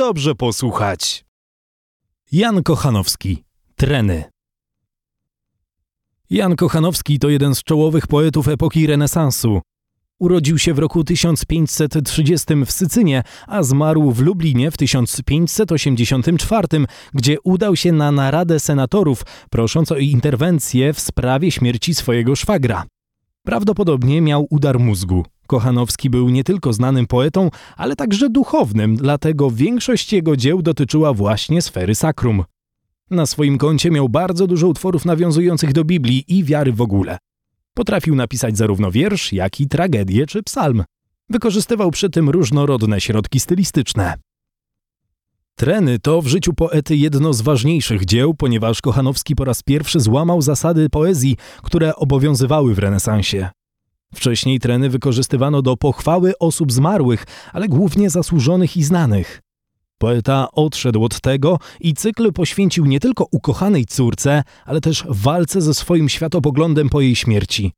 dobrze posłuchać. Jan Kochanowski, Treny. Jan Kochanowski to jeden z czołowych poetów epoki renesansu. Urodził się w roku 1530 w Sycynie, a zmarł w Lublinie w 1584, gdzie udał się na naradę senatorów, prosząc o interwencję w sprawie śmierci swojego szwagra. Prawdopodobnie miał udar mózgu. Kochanowski był nie tylko znanym poetą, ale także duchownym, dlatego większość jego dzieł dotyczyła właśnie sfery sakrum. Na swoim koncie miał bardzo dużo utworów nawiązujących do Biblii i wiary w ogóle. Potrafił napisać zarówno wiersz, jak i tragedię czy psalm. Wykorzystywał przy tym różnorodne środki stylistyczne. Treny to w życiu poety jedno z ważniejszych dzieł, ponieważ Kochanowski po raz pierwszy złamał zasady poezji, które obowiązywały w renesansie. Wcześniej treny wykorzystywano do pochwały osób zmarłych, ale głównie zasłużonych i znanych. Poeta odszedł od tego i cykl poświęcił nie tylko ukochanej córce, ale też walce ze swoim światopoglądem po jej śmierci.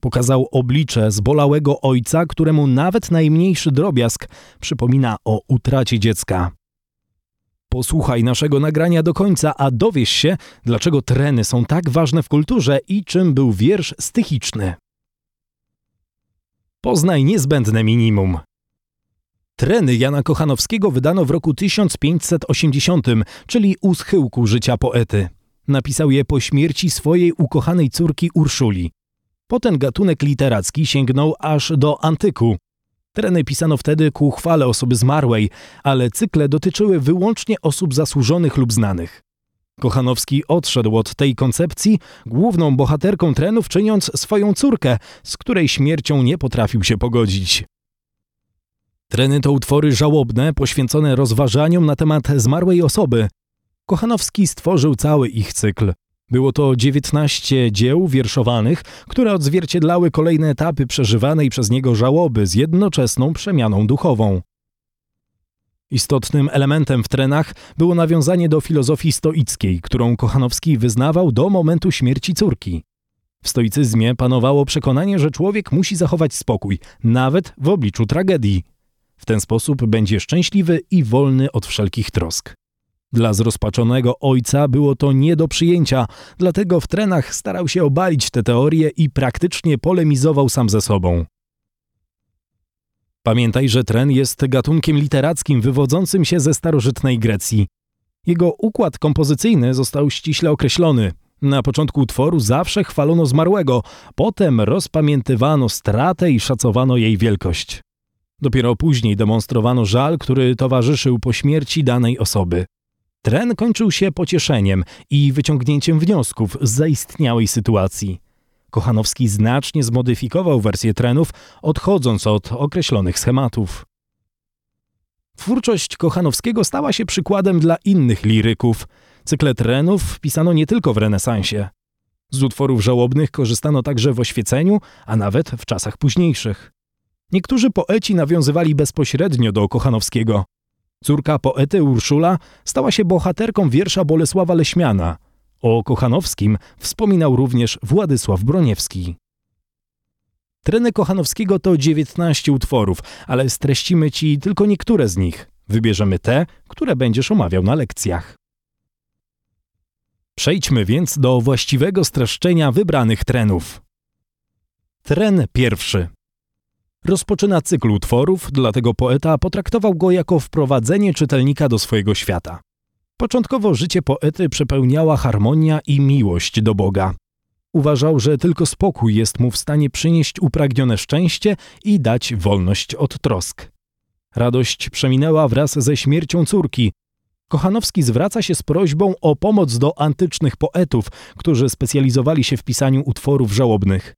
Pokazał oblicze zbolałego ojca, któremu nawet najmniejszy drobiazg przypomina o utracie dziecka. Posłuchaj naszego nagrania do końca, a dowiesz się, dlaczego treny są tak ważne w kulturze i czym był wiersz stychiczny. Poznaj niezbędne minimum. Treny Jana Kochanowskiego wydano w roku 1580, czyli u schyłku życia poety. Napisał je po śmierci swojej ukochanej córki Urszuli. Po ten gatunek literacki sięgnął aż do antyku. Treny pisano wtedy ku chwale osoby zmarłej, ale cykle dotyczyły wyłącznie osób zasłużonych lub znanych. Kochanowski odszedł od tej koncepcji, główną bohaterką trenów czyniąc swoją córkę, z której śmiercią nie potrafił się pogodzić. Treny to utwory żałobne, poświęcone rozważaniom na temat zmarłej osoby. Kochanowski stworzył cały ich cykl. Było to 19 dzieł wierszowanych, które odzwierciedlały kolejne etapy przeżywanej przez niego żałoby z jednoczesną przemianą duchową. Istotnym elementem w trenach było nawiązanie do filozofii stoickiej, którą Kochanowski wyznawał do momentu śmierci córki. W stoicyzmie panowało przekonanie, że człowiek musi zachować spokój, nawet w obliczu tragedii. W ten sposób będzie szczęśliwy i wolny od wszelkich trosk. Dla zrozpaczonego ojca było to nie do przyjęcia, dlatego w trenach starał się obalić te teorie i praktycznie polemizował sam ze sobą. Pamiętaj, że tren jest gatunkiem literackim wywodzącym się ze starożytnej Grecji. Jego układ kompozycyjny został ściśle określony. Na początku utworu zawsze chwalono zmarłego, potem rozpamiętywano stratę i szacowano jej wielkość. Dopiero później demonstrowano żal, który towarzyszył po śmierci danej osoby. Tren kończył się pocieszeniem i wyciągnięciem wniosków z zaistniałej sytuacji. Kochanowski znacznie zmodyfikował wersję trenów, odchodząc od określonych schematów. Twórczość Kochanowskiego stała się przykładem dla innych liryków. Cykle trenów pisano nie tylko w renesansie. Z utworów żałobnych korzystano także w oświeceniu, a nawet w czasach późniejszych. Niektórzy poeci nawiązywali bezpośrednio do Kochanowskiego. Córka poety Urszula stała się bohaterką wiersza Bolesława Leśmiana – o Kochanowskim wspominał również Władysław Broniewski. Treny Kochanowskiego to 19 utworów, ale streścimy Ci tylko niektóre z nich. Wybierzemy te, które będziesz omawiał na lekcjach. Przejdźmy więc do właściwego streszczenia wybranych trenów. Tren pierwszy. Rozpoczyna cykl utworów, dlatego poeta potraktował go jako wprowadzenie czytelnika do swojego świata. Początkowo życie poety przepełniała harmonia i miłość do Boga. Uważał, że tylko spokój jest mu w stanie przynieść upragnione szczęście i dać wolność od trosk. Radość przeminęła wraz ze śmiercią córki. Kochanowski zwraca się z prośbą o pomoc do antycznych poetów, którzy specjalizowali się w pisaniu utworów żałobnych.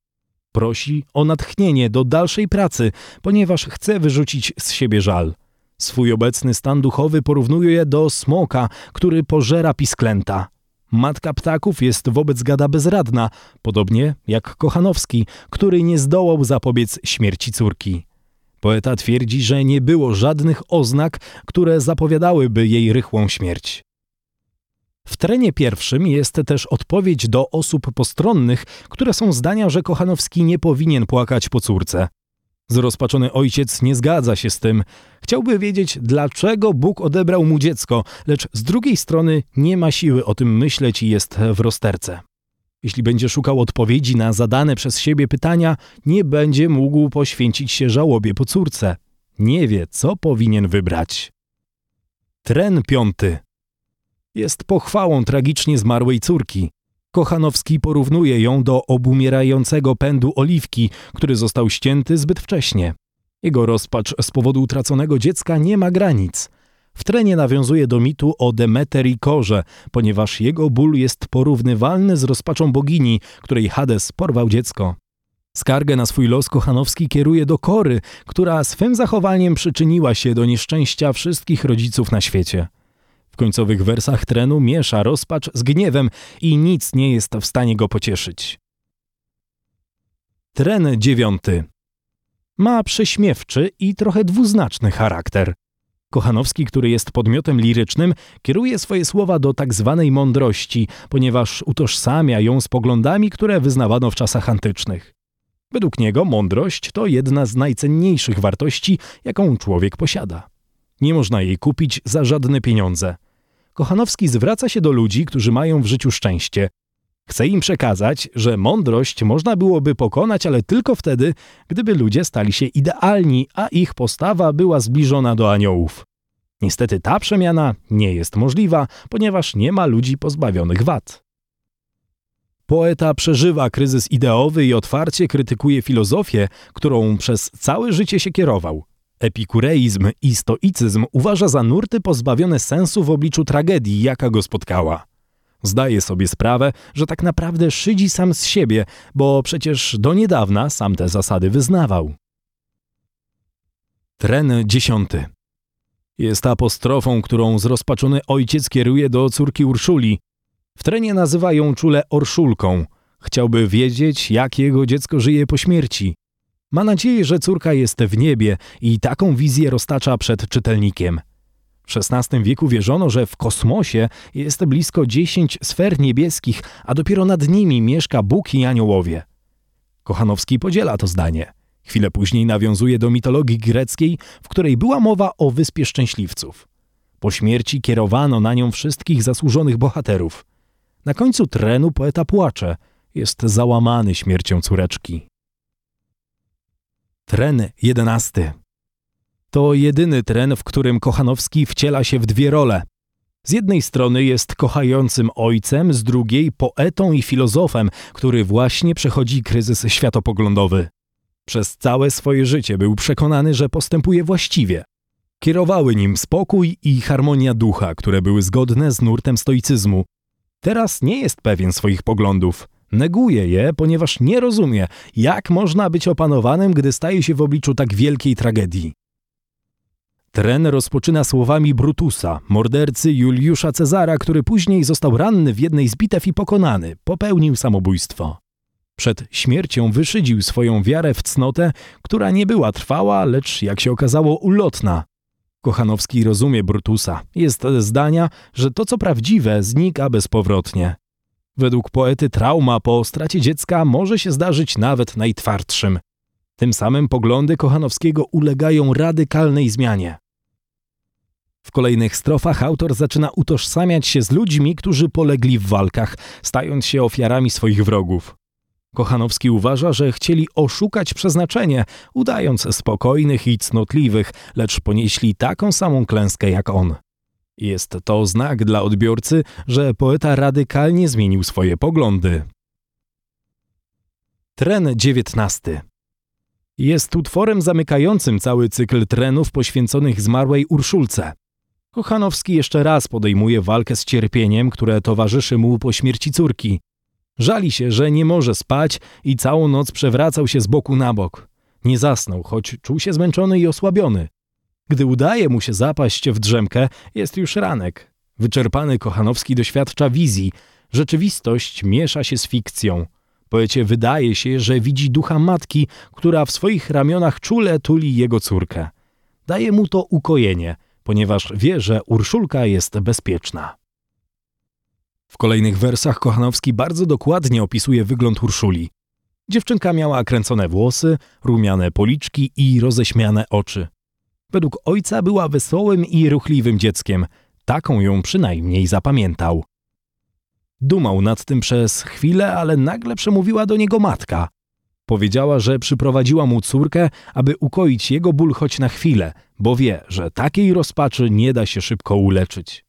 Prosi o natchnienie do dalszej pracy, ponieważ chce wyrzucić z siebie żal. Swój obecny stan duchowy porównuje do smoka, który pożera pisklęta. Matka ptaków jest wobec gada bezradna, podobnie jak Kochanowski, który nie zdołał zapobiec śmierci córki. Poeta twierdzi, że nie było żadnych oznak, które zapowiadałyby jej rychłą śmierć. W trenie pierwszym jest też odpowiedź do osób postronnych, które są zdania, że Kochanowski nie powinien płakać po córce. Zrozpaczony ojciec nie zgadza się z tym. Chciałby wiedzieć, dlaczego Bóg odebrał mu dziecko, lecz z drugiej strony nie ma siły o tym myśleć i jest w rozterce. Jeśli będzie szukał odpowiedzi na zadane przez siebie pytania, nie będzie mógł poświęcić się żałobie po córce. Nie wie, co powinien wybrać. Tren piąty jest pochwałą tragicznie zmarłej córki. Kochanowski porównuje ją do obumierającego pędu oliwki, który został ścięty zbyt wcześnie. Jego rozpacz z powodu utraconego dziecka nie ma granic. W trenie nawiązuje do mitu o Demeter i Korze, ponieważ jego ból jest porównywalny z rozpaczą bogini, której Hades porwał dziecko. Skargę na swój los Kochanowski kieruje do Kory, która swym zachowaniem przyczyniła się do nieszczęścia wszystkich rodziców na świecie. W końcowych wersach trenu miesza rozpacz z gniewem i nic nie jest w stanie go pocieszyć. Tren dziewiąty ma prześmiewczy i trochę dwuznaczny charakter. Kochanowski, który jest podmiotem lirycznym, kieruje swoje słowa do tak zwanej mądrości, ponieważ utożsamia ją z poglądami, które wyznawano w czasach antycznych. Według niego mądrość to jedna z najcenniejszych wartości, jaką człowiek posiada. Nie można jej kupić za żadne pieniądze. Kochanowski zwraca się do ludzi, którzy mają w życiu szczęście. Chce im przekazać, że mądrość można byłoby pokonać, ale tylko wtedy, gdyby ludzie stali się idealni, a ich postawa była zbliżona do aniołów. Niestety ta przemiana nie jest możliwa, ponieważ nie ma ludzi pozbawionych wad. Poeta przeżywa kryzys ideowy i otwarcie krytykuje filozofię, którą przez całe życie się kierował. Epikureizm i stoicyzm uważa za nurty pozbawione sensu w obliczu tragedii, jaka go spotkała. Zdaje sobie sprawę, że tak naprawdę szydzi sam z siebie, bo przecież do niedawna sam te zasady wyznawał. Tren dziesiąty. Jest apostrofą, którą zrozpaczony ojciec kieruje do córki Urszuli. W trenie nazywa ją czule Orszulką. Chciałby wiedzieć, jak jego dziecko żyje po śmierci. Ma nadzieję, że córka jest w niebie i taką wizję roztacza przed czytelnikiem. W XVI wieku wierzono, że w kosmosie jest blisko dziesięć sfer niebieskich, a dopiero nad nimi mieszka Bóg i aniołowie. Kochanowski podziela to zdanie. Chwilę później nawiązuje do mitologii greckiej, w której była mowa o Wyspie Szczęśliwców. Po śmierci kierowano na nią wszystkich zasłużonych bohaterów. Na końcu trenu poeta płacze. Jest załamany śmiercią córeczki. Tren jedenasty. To jedyny tren, w którym Kochanowski wciela się w dwie role. Z jednej strony jest kochającym ojcem, z drugiej poetą i filozofem, który właśnie przechodzi kryzys światopoglądowy. Przez całe swoje życie był przekonany, że postępuje właściwie. Kierowały nim spokój i harmonia ducha, które były zgodne z nurtem stoicyzmu. Teraz nie jest pewien swoich poglądów. Neguje je, ponieważ nie rozumie, jak można być opanowanym, gdy staje się w obliczu tak wielkiej tragedii. Tren rozpoczyna słowami Brutusa, mordercy Juliusza Cezara, który później został ranny w jednej z bitew i pokonany, popełnił samobójstwo. Przed śmiercią wyszydził swoją wiarę w cnotę, która nie była trwała, lecz jak się okazało ulotna. Kochanowski rozumie Brutusa. Jest zdania, że to co prawdziwe znika bezpowrotnie. Według poety trauma po stracie dziecka może się zdarzyć nawet najtwardszym. Tym samym poglądy Kochanowskiego ulegają radykalnej zmianie. W kolejnych strofach autor zaczyna utożsamiać się z ludźmi, którzy polegli w walkach, stając się ofiarami swoich wrogów. Kochanowski uważa, że chcieli oszukać przeznaczenie, udając spokojnych i cnotliwych, lecz ponieśli taką samą klęskę jak on. Jest to znak dla odbiorcy, że poeta radykalnie zmienił swoje poglądy. Tren XIX jest utworem zamykającym cały cykl trenów poświęconych zmarłej Urszulce. Kochanowski jeszcze raz podejmuje walkę z cierpieniem, które towarzyszy mu po śmierci córki. Żali się, że nie może spać i całą noc przewracał się z boku na bok. Nie zasnął, choć czuł się zmęczony i osłabiony. Gdy udaje mu się zapaść w drzemkę, jest już ranek. Wyczerpany Kochanowski doświadcza wizji. Rzeczywistość miesza się z fikcją. Poecie wydaje się, że widzi ducha matki, która w swoich ramionach czule tuli jego córkę. Daje mu to ukojenie, ponieważ wie, że Urszulka jest bezpieczna. W kolejnych wersach Kochanowski bardzo dokładnie opisuje wygląd Urszuli. Dziewczynka miała kręcone włosy, rumiane policzki i roześmiane oczy. Według ojca była wesołym i ruchliwym dzieckiem. Taką ją przynajmniej zapamiętał. Dumał nad tym przez chwilę, ale nagle przemówiła do niego matka. Powiedziała, że przyprowadziła mu córkę, aby ukoić jego ból choć na chwilę, bo wie, że takiej rozpaczy nie da się szybko uleczyć.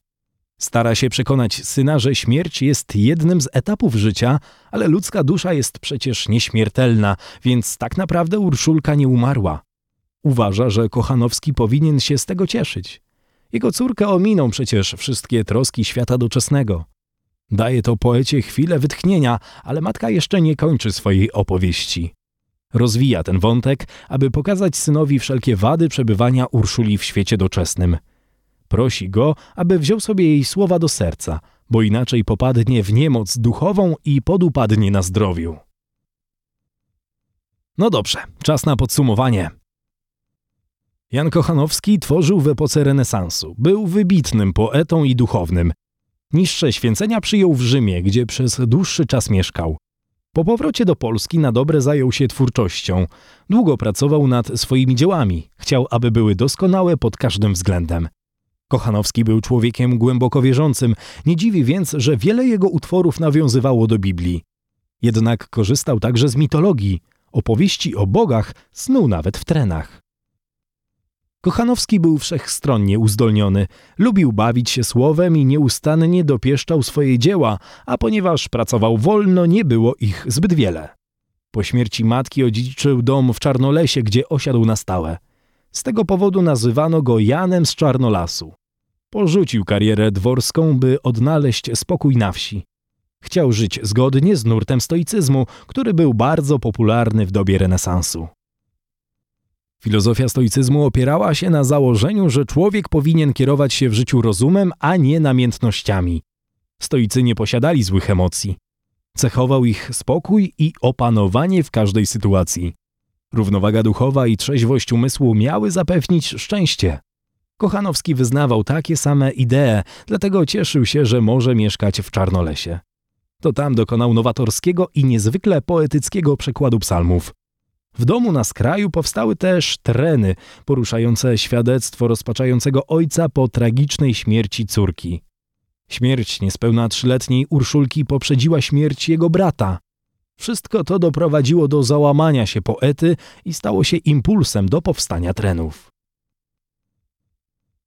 Stara się przekonać syna, że śmierć jest jednym z etapów życia, ale ludzka dusza jest przecież nieśmiertelna, więc tak naprawdę Urszulka nie umarła. Uważa, że Kochanowski powinien się z tego cieszyć. Jego córkę ominą przecież wszystkie troski świata doczesnego. Daje to poecie chwilę wytchnienia, ale matka jeszcze nie kończy swojej opowieści. Rozwija ten wątek, aby pokazać synowi wszelkie wady przebywania Urszuli w świecie doczesnym. Prosi go, aby wziął sobie jej słowa do serca, bo inaczej popadnie w niemoc duchową i podupadnie na zdrowiu. No dobrze, czas na podsumowanie. Jan Kochanowski tworzył w epoce renesansu. Był wybitnym poetą i duchownym. Niższe święcenia przyjął w Rzymie, gdzie przez dłuższy czas mieszkał. Po powrocie do Polski na dobre zajął się twórczością. Długo pracował nad swoimi dziełami. Chciał, aby były doskonałe pod każdym względem. Kochanowski był człowiekiem głęboko wierzącym, nie dziwi więc, że wiele jego utworów nawiązywało do Biblii. Jednak korzystał także z mitologii. Opowieści o bogach snuł nawet w trenach. Kochanowski był wszechstronnie uzdolniony, lubił bawić się słowem i nieustannie dopieszczał swoje dzieła, a ponieważ pracował wolno, nie było ich zbyt wiele. Po śmierci matki odziedziczył dom w Czarnolesie, gdzie osiadł na stałe. Z tego powodu nazywano go Janem z Czarnolasu. Porzucił karierę dworską, by odnaleźć spokój na wsi. Chciał żyć zgodnie z nurtem stoicyzmu, który był bardzo popularny w dobie renesansu. Filozofia stoicyzmu opierała się na założeniu, że człowiek powinien kierować się w życiu rozumem, a nie namiętnościami. Stoicy nie posiadali złych emocji. Cechował ich spokój i opanowanie w każdej sytuacji. Równowaga duchowa i trzeźwość umysłu miały zapewnić szczęście. Kochanowski wyznawał takie same idee, dlatego cieszył się, że może mieszkać w Czarnolesie. To tam dokonał nowatorskiego i niezwykle poetyckiego przekładu psalmów. W domu na skraju powstały też treny poruszające świadectwo rozpaczającego ojca po tragicznej śmierci córki. Śmierć niespełna trzyletniej Urszulki poprzedziła śmierć jego brata. Wszystko to doprowadziło do załamania się poety i stało się impulsem do powstania trenów.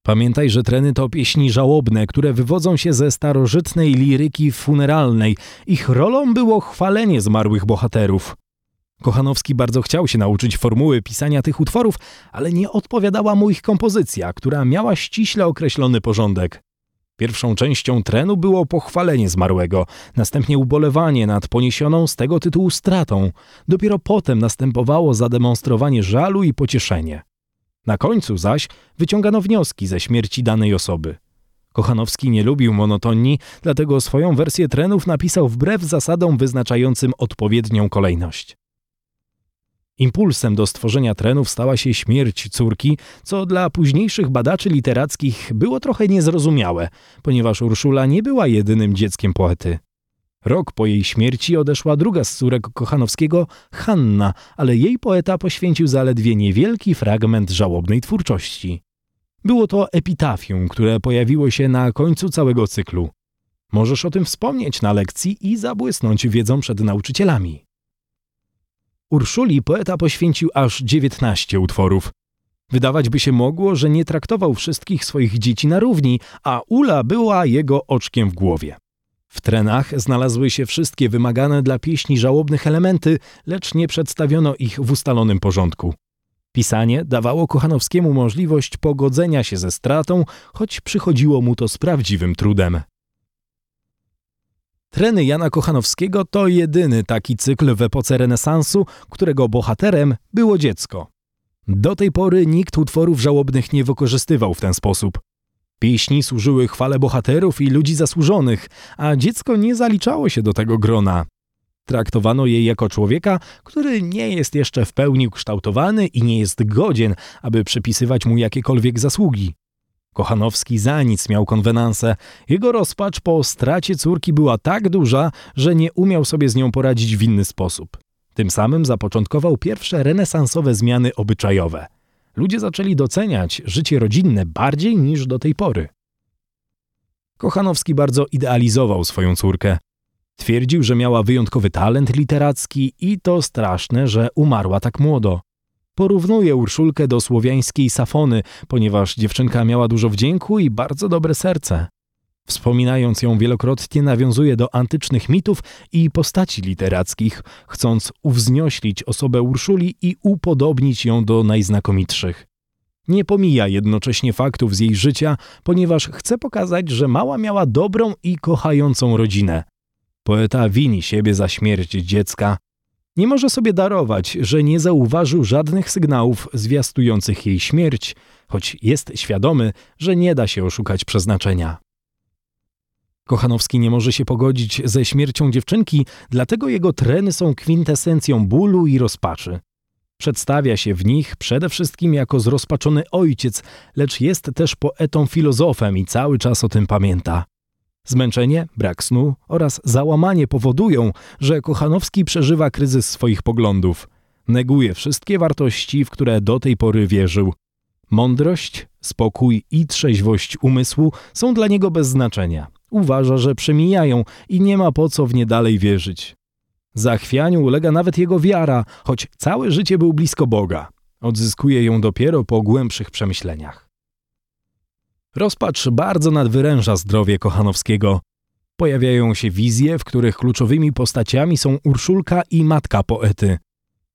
Pamiętaj, że treny to pieśni żałobne, które wywodzą się ze starożytnej liryki funeralnej. Ich rolą było chwalenie zmarłych bohaterów. Kochanowski bardzo chciał się nauczyć formuły pisania tych utworów, ale nie odpowiadała mu ich kompozycja, która miała ściśle określony porządek. Pierwszą częścią trenu było pochwalenie zmarłego, następnie ubolewanie nad poniesioną z tego tytułu stratą. Dopiero potem następowało zademonstrowanie żalu i pocieszenie. Na końcu zaś wyciągano wnioski ze śmierci danej osoby. Kochanowski nie lubił monotonii, dlatego swoją wersję trenów napisał wbrew zasadom wyznaczającym odpowiednią kolejność. Impulsem do stworzenia trenów stała się śmierć córki, co dla późniejszych badaczy literackich było trochę niezrozumiałe, ponieważ Urszula nie była jedynym dzieckiem poety. Rok po jej śmierci odeszła druga z córek Kochanowskiego, Hanna, ale jej poeta poświęcił zaledwie niewielki fragment żałobnej twórczości. Było to epitafium, które pojawiło się na końcu całego cyklu. Możesz o tym wspomnieć na lekcji i zabłysnąć wiedzą przed nauczycielami. Urszuli poeta poświęcił aż 19 utworów. Wydawać by się mogło, że nie traktował wszystkich swoich dzieci na równi, a Ula była jego oczkiem w głowie. W trenach znalazły się wszystkie wymagane dla pieśni żałobnych elementy, lecz nie przedstawiono ich w ustalonym porządku. Pisanie dawało Kochanowskiemu możliwość pogodzenia się ze stratą, choć przychodziło mu to z prawdziwym trudem. Treny Jana Kochanowskiego to jedyny taki cykl w epoce renesansu, którego bohaterem było dziecko. Do tej pory nikt utworów żałobnych nie wykorzystywał w ten sposób. Pieśni służyły chwale bohaterów i ludzi zasłużonych, a dziecko nie zaliczało się do tego grona. Traktowano je jako człowieka, który nie jest jeszcze w pełni ukształtowany i nie jest godzien, aby przypisywać mu jakiekolwiek zasługi. Kochanowski za nic miał konwenansę. Jego rozpacz po stracie córki była tak duża, że nie umiał sobie z nią poradzić w inny sposób. Tym samym zapoczątkował pierwsze renesansowe zmiany obyczajowe. Ludzie zaczęli doceniać życie rodzinne bardziej niż do tej pory. Kochanowski bardzo idealizował swoją córkę. Twierdził, że miała wyjątkowy talent literacki i to straszne, że umarła tak młodo. Porównuje Urszulkę do słowiańskiej Safony, ponieważ dziewczynka miała dużo wdzięku i bardzo dobre serce. Wspominając ją wielokrotnie nawiązuje do antycznych mitów i postaci literackich, chcąc uwznioślić osobę Urszuli i upodobnić ją do najznakomitszych. Nie pomija jednocześnie faktów z jej życia, ponieważ chce pokazać, że mała miała dobrą i kochającą rodzinę. Poeta wini siebie za śmierć dziecka. Nie może sobie darować, że nie zauważył żadnych sygnałów zwiastujących jej śmierć, choć jest świadomy, że nie da się oszukać przeznaczenia. Kochanowski nie może się pogodzić ze śmiercią dziewczynki, dlatego jego treny są kwintesencją bólu i rozpaczy. Przedstawia się w nich przede wszystkim jako zrozpaczony ojciec, lecz jest też poetą filozofem i cały czas o tym pamięta. Zmęczenie, brak snu oraz załamanie powodują, że Kochanowski przeżywa kryzys swoich poglądów. Neguje wszystkie wartości, w które do tej pory wierzył. Mądrość, spokój i trzeźwość umysłu są dla niego bez znaczenia. Uważa, że przemijają i nie ma po co w nie dalej wierzyć. Zachwianiu ulega nawet jego wiara, choć całe życie był blisko Boga. Odzyskuje ją dopiero po głębszych przemyśleniach. Rozpacz bardzo nadwyręża zdrowie Kochanowskiego. Pojawiają się wizje, w których kluczowymi postaciami są Urszulka i matka poety.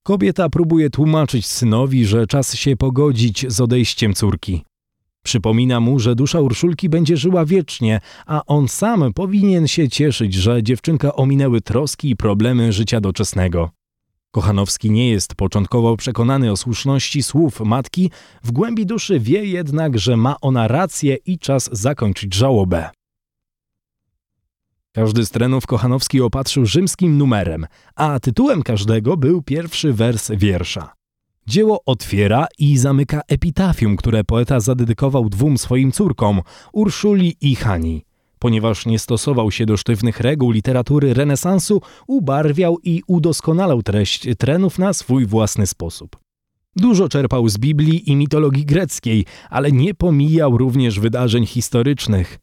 Kobieta próbuje tłumaczyć synowi, że czas się pogodzić z odejściem córki. Przypomina mu, że dusza Urszulki będzie żyła wiecznie, a on sam powinien się cieszyć, że dziewczynka ominęły troski i problemy życia doczesnego. Kochanowski nie jest początkowo przekonany o słuszności słów matki, w głębi duszy wie jednak, że ma ona rację i czas zakończyć żałobę. Każdy z trenów Kochanowski opatrzył rzymskim numerem, a tytułem każdego był pierwszy wers wiersza. Dzieło otwiera i zamyka epitafium, które poeta zadedykował dwóm swoim córkom, Urszuli i Hani. Ponieważ nie stosował się do sztywnych reguł literatury renesansu, ubarwiał i udoskonalał treść trenów na swój własny sposób. Dużo czerpał z Biblii i mitologii greckiej, ale nie pomijał również wydarzeń historycznych.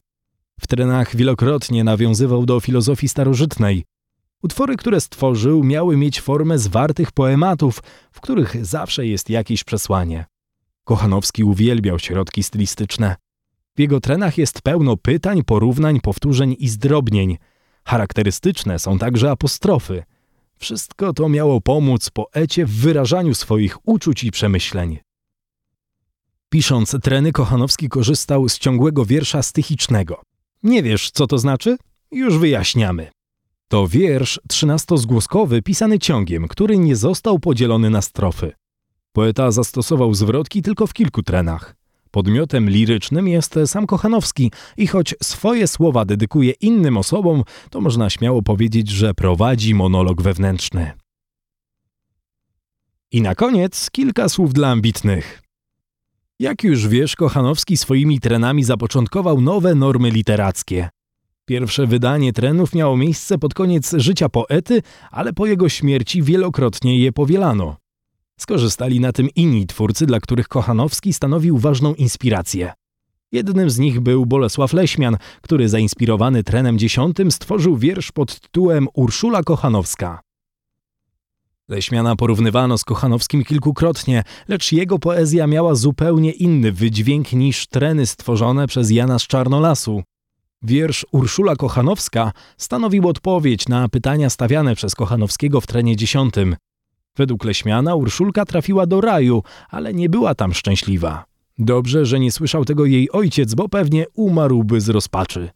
W trenach wielokrotnie nawiązywał do filozofii starożytnej, Utwory, które stworzył, miały mieć formę zwartych poematów, w których zawsze jest jakieś przesłanie. Kochanowski uwielbiał środki stylistyczne. W jego trenach jest pełno pytań, porównań, powtórzeń i zdrobnień. Charakterystyczne są także apostrofy. Wszystko to miało pomóc poecie w wyrażaniu swoich uczuć i przemyśleń. Pisząc treny, Kochanowski korzystał z ciągłego wiersza stychicznego. Nie wiesz, co to znaczy? Już wyjaśniamy. To wiersz trzynastozgłoskowy pisany ciągiem, który nie został podzielony na strofy. Poeta zastosował zwrotki tylko w kilku trenach. Podmiotem lirycznym jest sam Kochanowski i choć swoje słowa dedykuje innym osobom, to można śmiało powiedzieć, że prowadzi monolog wewnętrzny. I na koniec kilka słów dla ambitnych. Jak już wiesz, Kochanowski swoimi trenami zapoczątkował nowe normy literackie. Pierwsze wydanie trenów miało miejsce pod koniec życia poety, ale po jego śmierci wielokrotnie je powielano. Skorzystali na tym inni twórcy, dla których Kochanowski stanowił ważną inspirację. Jednym z nich był Bolesław Leśmian, który zainspirowany trenem dziesiątym stworzył wiersz pod tytułem Urszula Kochanowska. Leśmiana porównywano z Kochanowskim kilkukrotnie, lecz jego poezja miała zupełnie inny wydźwięk niż treny stworzone przez Jana z Czarnolasu. Wiersz Urszula Kochanowska stanowił odpowiedź na pytania stawiane przez Kochanowskiego w trenie dziesiątym. Według Leśmiana Urszulka trafiła do raju, ale nie była tam szczęśliwa. Dobrze, że nie słyszał tego jej ojciec, bo pewnie umarłby z rozpaczy.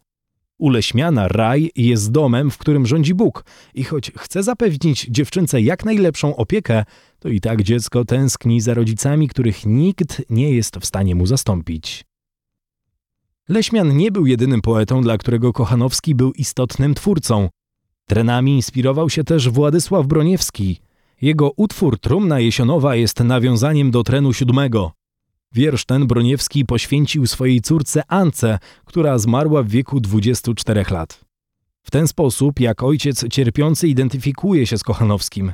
U Leśmiana raj jest domem, w którym rządzi Bóg i choć chce zapewnić dziewczynce jak najlepszą opiekę, to i tak dziecko tęskni za rodzicami, których nikt nie jest w stanie mu zastąpić. Leśmian nie był jedynym poetą, dla którego Kochanowski był istotnym twórcą. Trenami inspirował się też Władysław Broniewski. Jego utwór Trumna Jesionowa jest nawiązaniem do trenu siódmego. Wiersz ten Broniewski poświęcił swojej córce Ance, która zmarła w wieku 24 lat. W ten sposób, jak ojciec cierpiący identyfikuje się z Kochanowskim.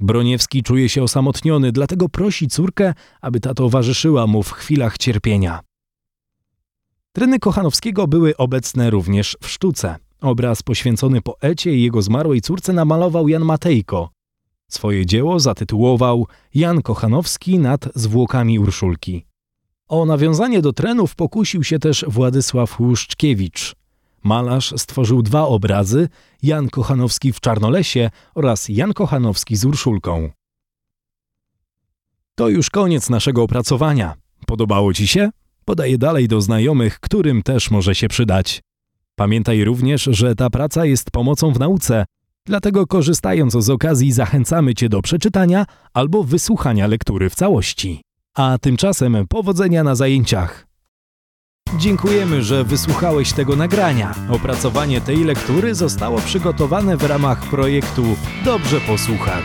Broniewski czuje się osamotniony, dlatego prosi córkę, aby ta towarzyszyła mu w chwilach cierpienia. Treny Kochanowskiego były obecne również w sztuce. Obraz poświęcony poecie i jego zmarłej córce namalował Jan Matejko. Swoje dzieło zatytułował Jan Kochanowski nad zwłokami Urszulki. O nawiązanie do trenów pokusił się też Władysław Łuszczkiewicz. Malarz stworzył dwa obrazy: Jan Kochanowski w Czarnolesie oraz Jan Kochanowski z Urszulką. To już koniec naszego opracowania. Podobało Ci się? Podaję dalej do znajomych, którym też może się przydać. Pamiętaj również, że ta praca jest pomocą w nauce, dlatego korzystając z okazji zachęcamy Cię do przeczytania albo wysłuchania lektury w całości. A tymczasem powodzenia na zajęciach. Dziękujemy, że wysłuchałeś tego nagrania. Opracowanie tej lektury zostało przygotowane w ramach projektu Dobrze posłuchać.